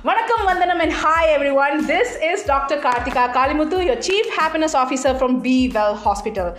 Vanakkam Vandanam and hi everyone. This is Dr. Kartika Kalimuthu, your Chief Happiness Officer from Be Well Hospital.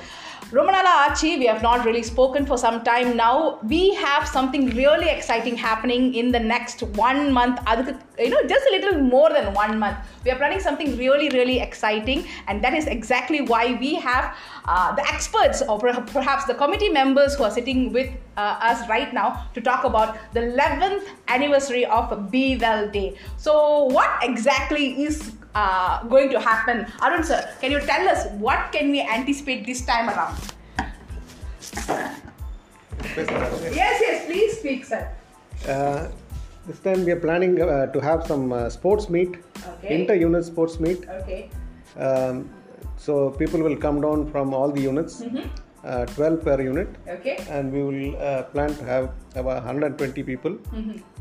Romanala Archie, we have not really spoken for some time now. We have something really exciting happening in the next one month. அதுக்கு, you know, just a little more than one month. We are planning something really, really exciting, and that is exactly why we have uh, the experts, or perhaps the committee members who are sitting with uh, us right now to talk about the 11th anniversary of Be Well Day. So, what exactly is uh, going to happen? Arun sir, can you tell us what can we anticipate this time around? Yes, yes, please speak, sir. This time we are planning uh, to have some uh, sports meet, Okay. inter-unit sports meet. Okay. Um, so people will come down from all the units, uh, 12 per unit, Okay. and we will uh, plan to have about 120 people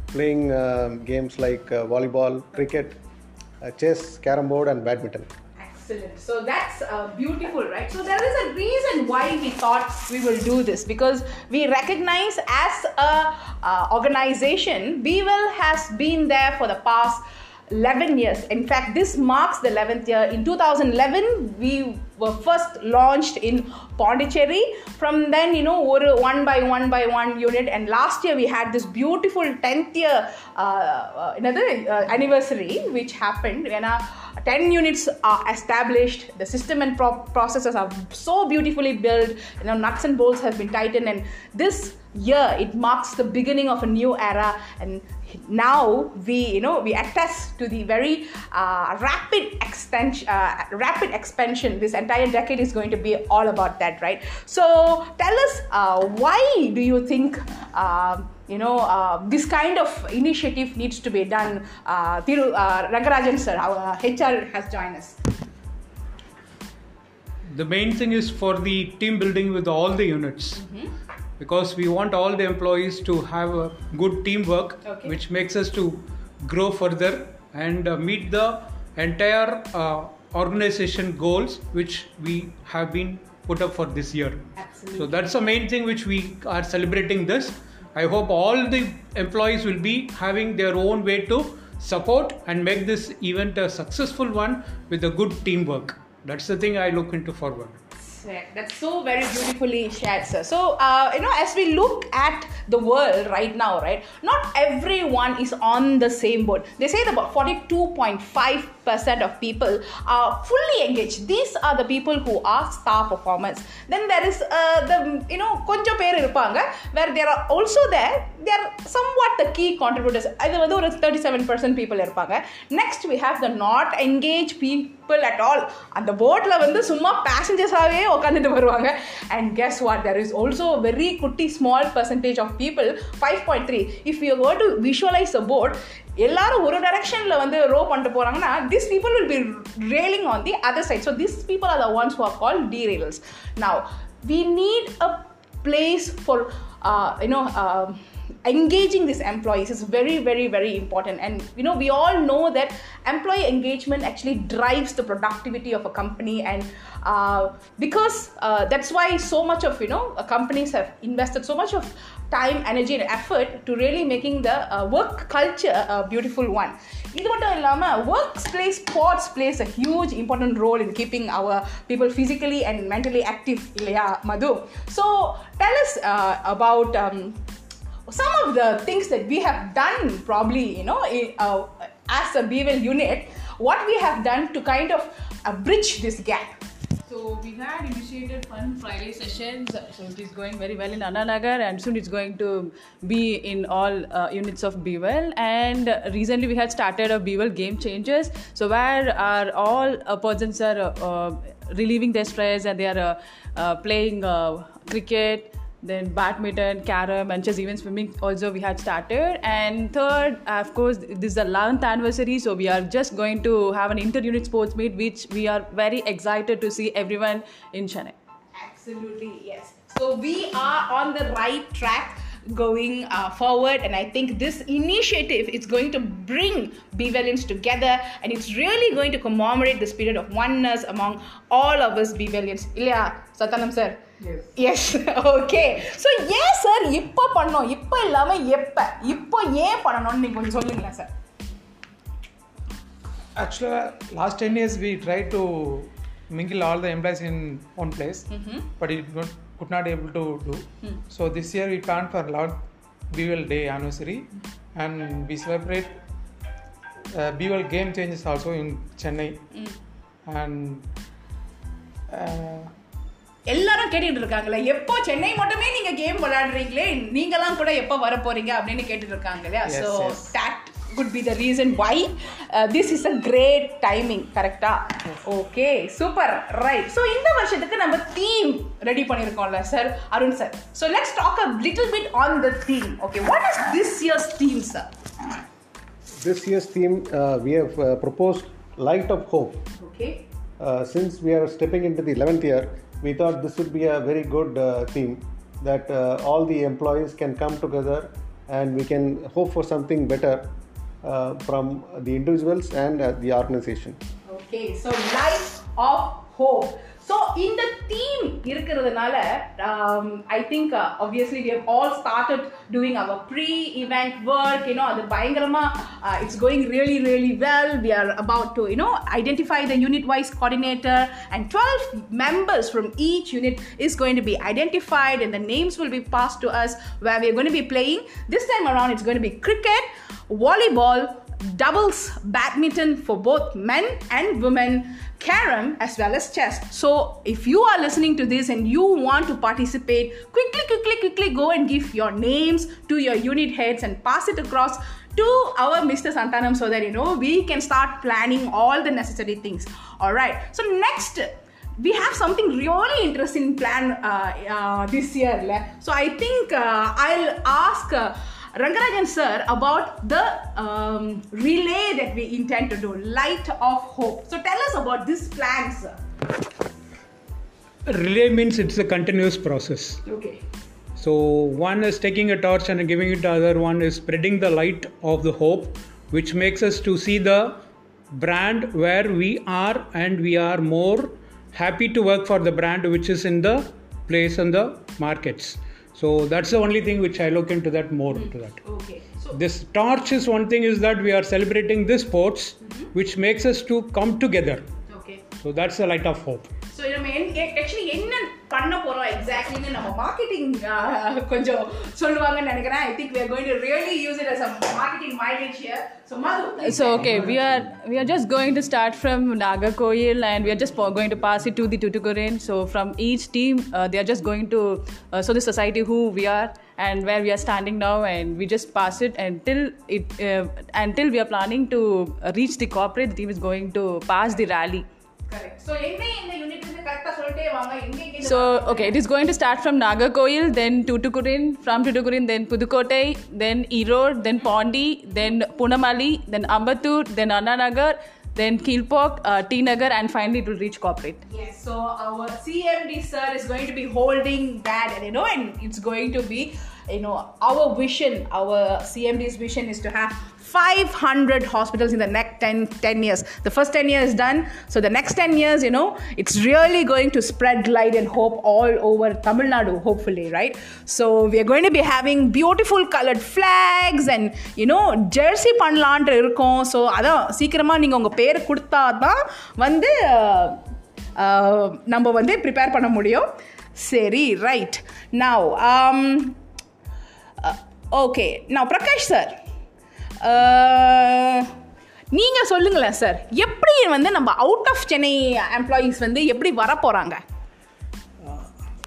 playing um, games like uh, volleyball, cricket, uh, chess, carom board, and badminton. Excellent. So that's uh, beautiful, right? So there is a reason why we thought we will do this because we recognize as a uh, organization, BeWell has been there for the past 11 years. In fact, this marks the 11th year. In 2011, we were first launched in Pondicherry. From then, you know, one by one by one unit. And last year, we had this beautiful 10th year uh, uh, another uh, anniversary, which happened. When our 10 units are established, the system and pro- processes are so beautifully built. You know, nuts and bolts have been tightened, and this year it marks the beginning of a new era. And now we, you know, we attest to the very uh, rapid extension, uh, rapid expansion. This entire decade is going to be all about that, right? So tell us, uh, why do you think? Uh, you know, uh, this kind of initiative needs to be done. Uh, Thiru uh, Rengarajan sir, our HR has joined us. the main thing is for the team building with all the units because we want all the employees to have a good teamwork Okay. which makes us to grow further and uh, meet the entire uh, organization goals which we have been put up for this year Absolutely. so that's the main thing which we are celebrating this i hope all the employees will be having their own way to support and make this event a successful one with a good teamwork that's the thing i look into forward Correct. That's so very beautifully shared, sir. So, uh, you know, as we look at the world right now, right, not everyone is on the same boat. They say that about 42.5% of people are fully engaged. These are the people who are star performers. Then there is uh, the, you know, கொஞ்சம் பேர் இருப்பாங்க where they are also there, they are somewhat the key contributors. இது வந்து ஒரு 37% people இருப்பாங்க. Next we have the not engaged people at all அந்த போட்டில் வந்து சும்மா பேசஞ்சர்ஸாகவே உட்காந்துட்டு வருவாங்க. And guess what there is also very குட்டி small percentage of people five point three if you go to visualize a boat எல்லாரும் ஒரு டைரக்ஷனில் வந்து ரோ பண்ணிட்டு போகிறாங்கன்னா this people will be railing on the other side so this people are the ones who are call derailers. Now we need need a for for you know engaging these employees is very very very important and you know we all know that employee engagement actually drives the productivity of a company and uh, because uh, that's why so much of you know uh, companies have invested so much of time energy and effort to really making the uh, work culture a beautiful one இது மட்டும் இல்லாமல் work place sports place a huge important role in keeping our people physically and mentally active இல்லையா Madhu so del is about some of the things that we have done probably you know in, uh, as a BWell unit what we have done to kind of uh, bridge this gap So we had initiated fun Friday sessions. So it is going very well in Annanagar, and soon it's going to be in all uh, units of BWell. And recently we had started a BWell Game Changers. So where all uh, persons are uh, relieving their stress and they are uh, uh, playing uh, cricket then badminton, carom, and chess, even swimming also we had started. And third, of course, this is the 11th anniversary, so we are just going to have an inter-unit sports meet, which we are very excited to see everyone in Chennai. Absolutely, yes. So we are on the right track going uh, forward and i think this initiative is going to bring bevelians together and it's really going to commemorate the spirit of oneness among all of us bevelians ilya Santhanam sir yes okay so ஏன் sir இப்போ பண்ணோம் இப்போ இல்லாமல் எப்போ இப்போ ஏன் பண்ணணும்னு நீங்கள் கொஞ்சம் சொல்லுங்களேன் sir Actually, last 10 years we tried to mingle all the employees in one place, but it not, could not able to do. So this year we planned for Lord Bewell Day anniversary, and we celebrate uh, Bewell game changes also in Chennai, and. Uh, எல்லாரும் கேட்டுட்டு இருக்காங்களே எப்போ சென்னை மட்டுமே நீங்க game விளையாடுறீங்களே நீங்கலாம் கூட எப்போ வர போறீங்க அப்படின்னு கேட்டுட்டு இருக்காங்க இல்லையா so. That could be the reason why this is a great timing கரெக்டா ஓகே சூப்பர் ரைட் ஸோ இந்த வருஷத்துக்கு நம்ம theme ready பண்ணியிருக்கோம்ல sir Arun sir so let's talk a little bit on the theme okay what is this year's theme sir This year's theme, uh, we have uh, proposed Light of Hope. Okay Uh, since we are stepping into the 11th year, we thought this would be a very good uh, theme that uh, all the employees can come together and we can hope for something better uh, from the individuals and uh, the organization. Okay, so life of hope. So இந்த theme இருக்கிறதுனால I think obviously we have all started doing our pre event work you know அது பயங்கரமாக it's going really really well we are about to you know identify the unit wise coordinator and twelve members from each unit is going to be identified and the names will be pass to us where we are going be playing this time around it's going be cricket volleyball doubles badminton for both men and women carom as well as chess so if you are listening to this and you want to participate quickly quickly quickly go and give your names to your unit heads and pass it across to our Mr. Santhanam so that you know we can start planning all the necessary things. All right. So next, we have something really interesting planned uh, uh, this year. So I think uh, I'll ask. Rengarajan sir about the um, relay that we intend to do, Light of Hope. So tell us about this plan, sir. Relay means it's a continuous process. Okay. So one is taking a torch and giving it to other one is spreading the light of the hope, which makes us to see the brand where we are and we are more happy to work for the brand which is in the place and the markets. So that's the only thing which I look into that more into that. Okay. So This torch is one thing is that we are celebrating this sports which makes us to come together. okay. So that's the light of hope. So நம்ம actually என்ன பண்ண போகிறோம் எக்ஸாக்ட்லின்னு நம்ம marketing கொஞ்சம் சொல்லுவாங்கன்னு நினைக்கிறேன் I think we are going to really use it as a marketing mileage here so Madhu so we are just going to just going to start from Nagercoil and we are pass it to the Tuticorin. So from each team, uh, they are just going to uh, so the society who we are and where we are standing now, and we just pass it until it uh, until we are planning to reach the corporate. The team is going to pass the rally. So, okay, it is going to start from Nagercoil, then Tuticorin, from Tuticorin, then Pudukkottai, then Erode, then Pondi, then Poonamallee, then Ambattur, then Annanagar, then Kilpauk, uh, T Nagar, and finally it will reach corporate. Yes, so our CMD sir is going to be holding that, and you know, and it's going to be you know, our vision, our CMD's vision is to have 500 hospitals in the next 10, 10 years. The first 10 years done, so the next 10 years, you know, it's really going to spread light and hope all over Tamil Nadu, hopefully, right? So we are going to be having beautiful colored flags and, you know, jersey பண்ணலான்ட்டு இருக்கோம் so அதான் சீக்கிரமாக நீங்கள் உங்கள் பேர் கொடுத்தா தான் வந்து நம்ம வந்து ப்ரிப்பேர் பண்ண முடியும் சரி ரைட் நவ் ஓகே நான் பிரகாஷ் சார் நீங்கள் சொல்லுங்களேன் சார் எப்படி வந்து நம்ம அவுட் ஆஃப் சென்னை எம்ப்ளாயீஸ் வந்து எப்படி வர போகிறாங்க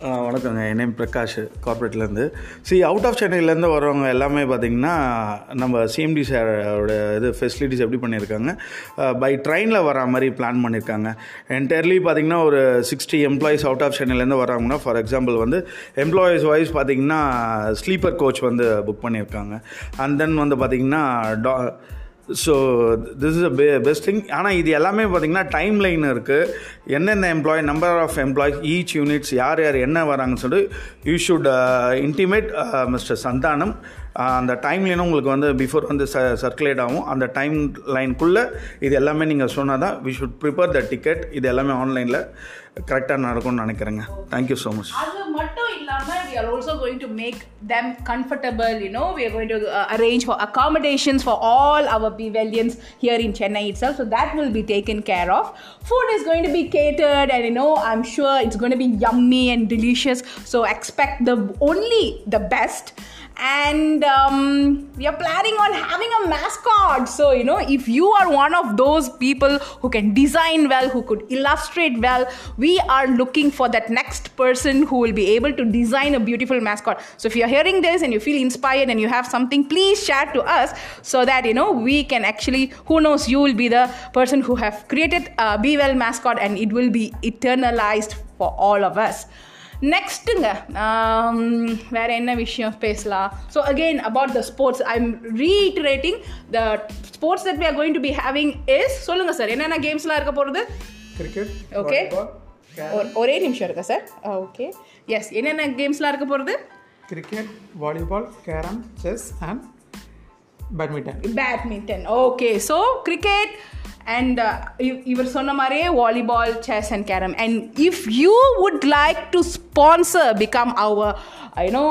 வணக்கங்க. என் நேம் பிரகாஷ் கார்பரேட்லேருந்து சி அவுட் ஆஃப் சென்னையிலேருந்து வரவங்க எல்லாமே பார்த்திங்கன்னா நம்ம சிஎம்டி சாரோட இது ஃபெசிலிட்டிஸ் எப்படி பண்ணியிருக்காங்க பை ட்ரெயினில் வர மாதிரி பிளான் பண்ணியிருக்காங்க என்டையர்லி பார்த்திங்கன்னா ஒரு சிக்ஸ்டி எம்ப்ளாயீஸ் அவுட் ஆஃப் சென்னையிலேருந்து வராங்கன்னா ஃபார் எக்ஸாம்பிள் வந்து எம்ப்ளாயீஸ் வைஸ் பார்த்திங்கன்னா ஸ்லீப்பர் கோச் வந்து புக் பண்ணியிருக்காங்க அண்ட் தென் வந்து பார்த்திங்கன்னா டா ஸோ திஸ் இஸ் அ பெ பெஸ்ட் திங் ஆனால் இது எல்லாமே பார்த்தீங்கன்னா டைம் லைன் இருக்குது எந்தெந்த employee number of employees each units யார் யார் என்ன வராங்கன்னு சொல்லிட்டு you should intimate mister Santhanam. Uh, அந்த டைம் லைனும் உங்களுக்கு வந்து பிஃபோர் வந்து ச சர்க்குலேட் ஆகும். அந்த டைம் லைனுக்குள்ளே இது எல்லாமே நீங்கள் சொன்னால் தான் we should prepare the ticket இது எல்லாமே ஆன்லைனில் கரெக்டாக நடக்கும்னு நினைக்கிறேங்க. தேங்க்யூ ஸோ மச் அது மட்டும் இல்லாமல் we are also going to make them comfortable. You know, we are going to uh, arrange for accommodations for all our pavilions here in Chennai itself. So that will be taken care of. Food is going to be catered, and you know, I'm sure it's going to be yummy and delicious. So expect the only the best and um, we are planning on having a mascot. So you know if you are one of those people who can design well who could illustrate well we are looking for that next person who will be able to design a beautiful mascot. So if you're hearing this and you feel inspired and you have something please share to us so that you know we can actually who knows you will be the person who have created a be well mascot and it will be eternalized for all of us நெக்ஸ்ட்டுங்க வேற என்ன விஷயம் பேசலாம்? So again about the sports I am reiterating the sports that we are going to be having is சொல்லுங்க சார் என்னென்ன கேம்ஸ்லாம் இருக்க போகிறது cricket ஓகே ஒரே நிமிஷம் இருக்கா சார் ஓகே எஸ் என்னென்ன கேம்ஸ்லாம் இருக்க போகிறது cricket volleyball carom chess and badminton. Badminton okay so cricket and இவர் சொன்ன மாதிரியே volleyball chess and carrom and if you would like to sponsor become our you know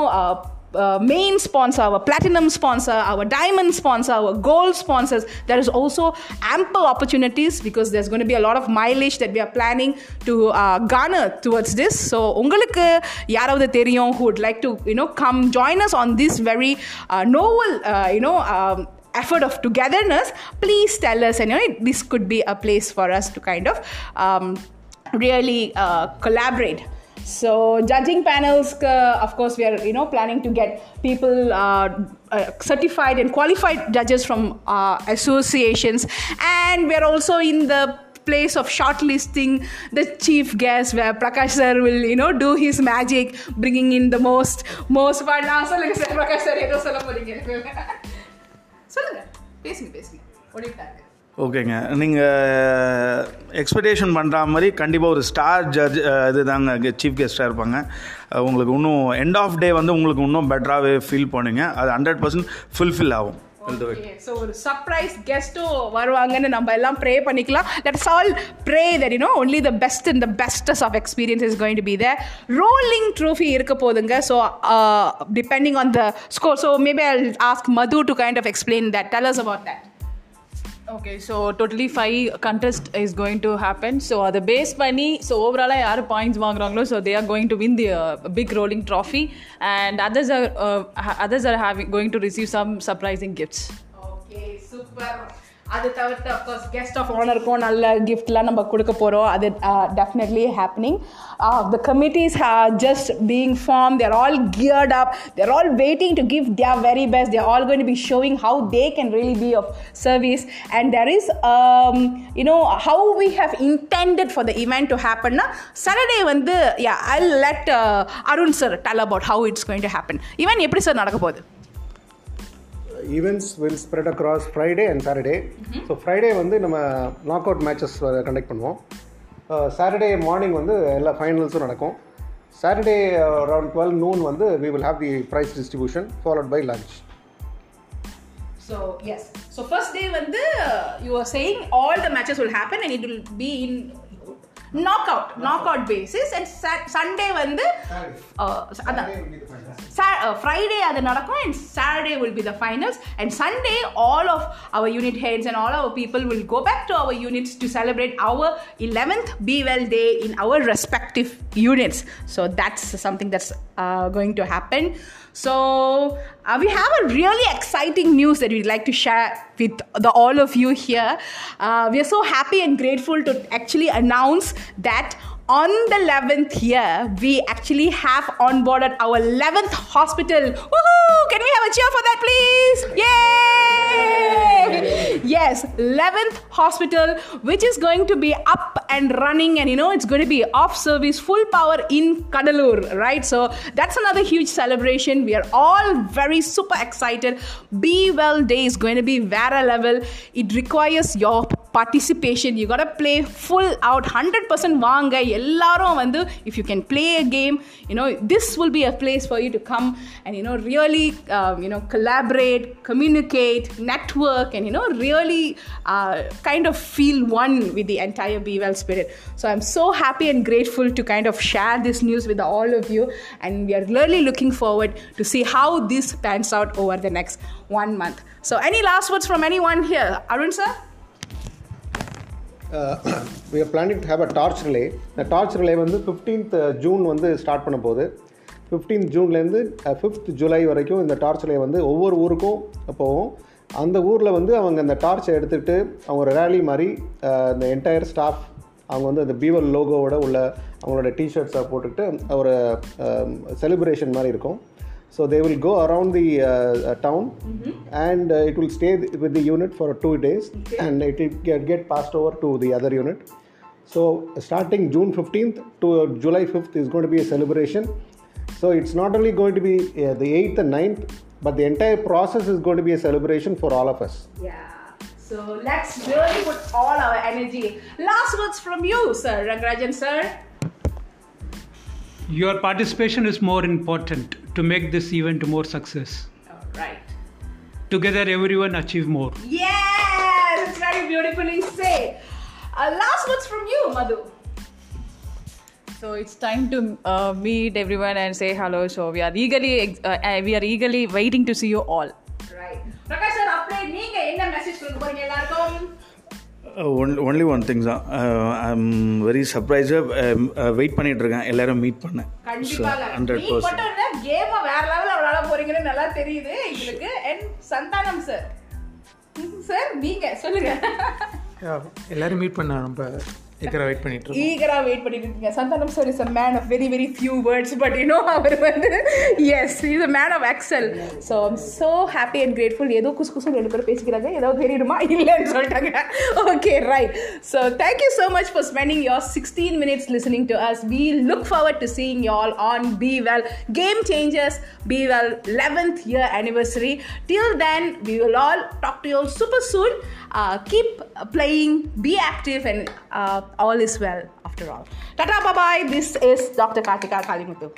uh, main sponsor, our platinum sponsor, our diamond sponsor, our gold sponsors, there is also ample opportunities because there's going to be a lot of mileage that we are planning to uh, garner towards this. So, உங்களுக்கு யாராவது தெரியும் who would like to, you know, come join us on this very uh, novel, uh, you know, um, effort of togetherness, please tell us, and you know, this could be a place for us to kind of um, really uh, collaborate. So judging panels, uh, of course, we are you know planning to get people uh, uh, certified and qualified judges from uh, associations, and we are also in the place of shortlisting the chief guest where Prakash sir will you know do his magic, bringing in the most most fun. சொல்லுங்க. பேசுங்க பேசுங்க. ஓடிட்டாங்க ஓகேங்க. நீங்கள் expectation பண்ணுற மாதிரி கண்டிப்பாக ஒரு ஸ்டார் ஜட்ஜ் இது தாங்க சீஃப் கெஸ்ட்டாக இருப்பாங்க. உங்களுக்கு இன்னும் எண்ட் ஆஃப் டே வந்து உங்களுக்கு இன்னும் பெட்டராகவே ஃபீல் பண்ணுங்க அது ஹண்ட்ரட் பர்சன்ட் ஃபுல்ஃபில் ஆகும். ஸோ ஒரு சர்ப்ரைஸ் கெஸ்ட்டும் வருவாங்கன்னு நம்ம எல்லாம் ப்ரே பண்ணிக்கலாம். Let's all pray that you know only the best and the bests of experience is going to be the rolling trophy இருக்க போதுங்க. So depending on the score so maybe I ask Madhu to kind of explain that tell us about that Okay, so totally five contest is going to happen. So the base money, so overall யார் points வாங்குறாங்களோ so they are going to win the uh, big rolling trophy and others are uh, ha- others are having going to receive some surprising gifts. Okay super அது தவிர்த்து of course guest of ஆனருக்கும் நல்ல கிஃப்ட்லாம் நம்ம கொடுக்க போகிறோம் அது definitely happening the committees just being form they're all geared up they're all waiting to give their very best they're all going to be showing how they can really be of service and there is you know how we have intended for the event to ஹேப்பன்னா Saturday வந்து I let Arun sir tell about how it's going to happen event எப்படி sir நடக்க போகுது? Events will spread across Friday and Saturday so Friday வந்து நம்ம knock out matches conduct பண்ணுவோம். Saturday morning வந்து எல்லா ஃபைனல்ஸும் நடக்கும். சாட்டர்டே அரவுண்ட் டுவெல் நூன் வந்து we will have the prize distribution followed by lunch So yes. So first day when the you are saying all the matches will happen and it will be in knockout knockout basis and Sat- Sunday வந்து uh, அதான் Sa- uh, Friday அது நடக்கும் and Saturday will be the finals and Sunday all of our unit heads and all our people will go back to our units to celebrate our 11th Be Well Day in our respective units. So that's something that's uh, going to happen. so uh, we have a really exciting news that we'd like to share with the all of you here. Uh, we are so happy and grateful to actually announce that on the 11th year, we actually have onboarded our 11th hospital. Woohoo! Can we have a cheer for that, please? Yay! Yes, 11th hospital, which is going to be up and running, and you know, it's going to be off service, full power in Cuddalore, right? So that's another huge celebration. We are all very super excited. Be Well Day is going to be Vara level. It requires your participation you gotta play full out 100% வாங்க எல்லாரும் வந்து if you can play a game you know this will be a place for you to come and you know really um, you know collaborate communicate network and you know really uh, kind of feel one with the entire Be Well spirit so I'm so happy and grateful to kind of share this news with all of you and we are really looking forward to see how this pans out over the next one month so any last words from anyone here Arun sir Uh, we are have to have a இந்த torch relay வந்து fifteenth June uh, வந்து start பண்ண போகுது fifteenth ஜூன்லேருந்து fifth July வரைக்கும் இந்த torch relay வந்து ஒவ்வொரு ஊருக்கும் போகும். அந்த ஊரில் வந்து அவங்க அந்த டார்ச்சை எடுத்துகிட்டு அவங்க ஒரு ரேலி மாதிரி இந்த என்டையர் ஸ்டாஃப் அவங்க வந்து அந்த பீவல் லோகோவோட உள்ள அவங்களோட டிஷர்ட்ஸை போட்டுக்கிட்டு ஒரு um, செலிப்ரேஷன் மாதிரி இருக்கும். So they will go around the uh, uh, town mm-hmm. and uh, it will stay with the unit for two days okay. and it will get, get, passed over to the other unit. So starting June 15th to July 5th is going to be a celebration. So it's not only going to be uh, the 8th and 9th, but the entire process is going to be a celebration for all of us. Yeah. So let's really put all our energy. Last words from you, sir Rengarajan, sir. Your participation is more important to make this event more success. All right. Together, everyone achieve more. Yes, it's very beautifully said. Uh, last words from you, Madhu. So it's time to uh, meet everyone and say hello. So we are eagerly ex- uh, uh, we are eagerly waiting to see you all. Right. Prakash sir அப்படியே நீங்க என்ன message கொடுக்க போறீங்க எல்லாருக்கும் one only one things தான் I very சர்ப்ரைஸாக wait பண்ணிகிட்ருக்கேன் எல்லாரும் மீட் பண்ணேன் ஹண்ட்ரட் பர்சன்ட் தெரியுது சார் சார் நீங்கள் சொல்லுங்கள் எல்லோரும் மீட் பண்ண ரொம்ப எக்கரை வெயிட் பண்ணிட்டு இருக்கோம் ஈகரா வெயிட் பண்ணிட்டு இருக்கீங்க Santhanam sir is a man of very very few words but you know அவர் வந்து S is a man of excel so I'm so happy and grateful ஏதோ குசு குசு ரெண்டு பேரும் பேசிக்கிறாங்க ஏதோ தெரியுமா இல்லைன்னு சொல்லிட்டாங்க okay right so thank you so much for spending your sixteen minutes listening to us we look forward to seeing you all on B well game changers B well eleventh year anniversary till then we will all talk to you all super soon uh, keep playing be active and uh, all is well after all. Tata bye bye this is dr kartika kalimuthu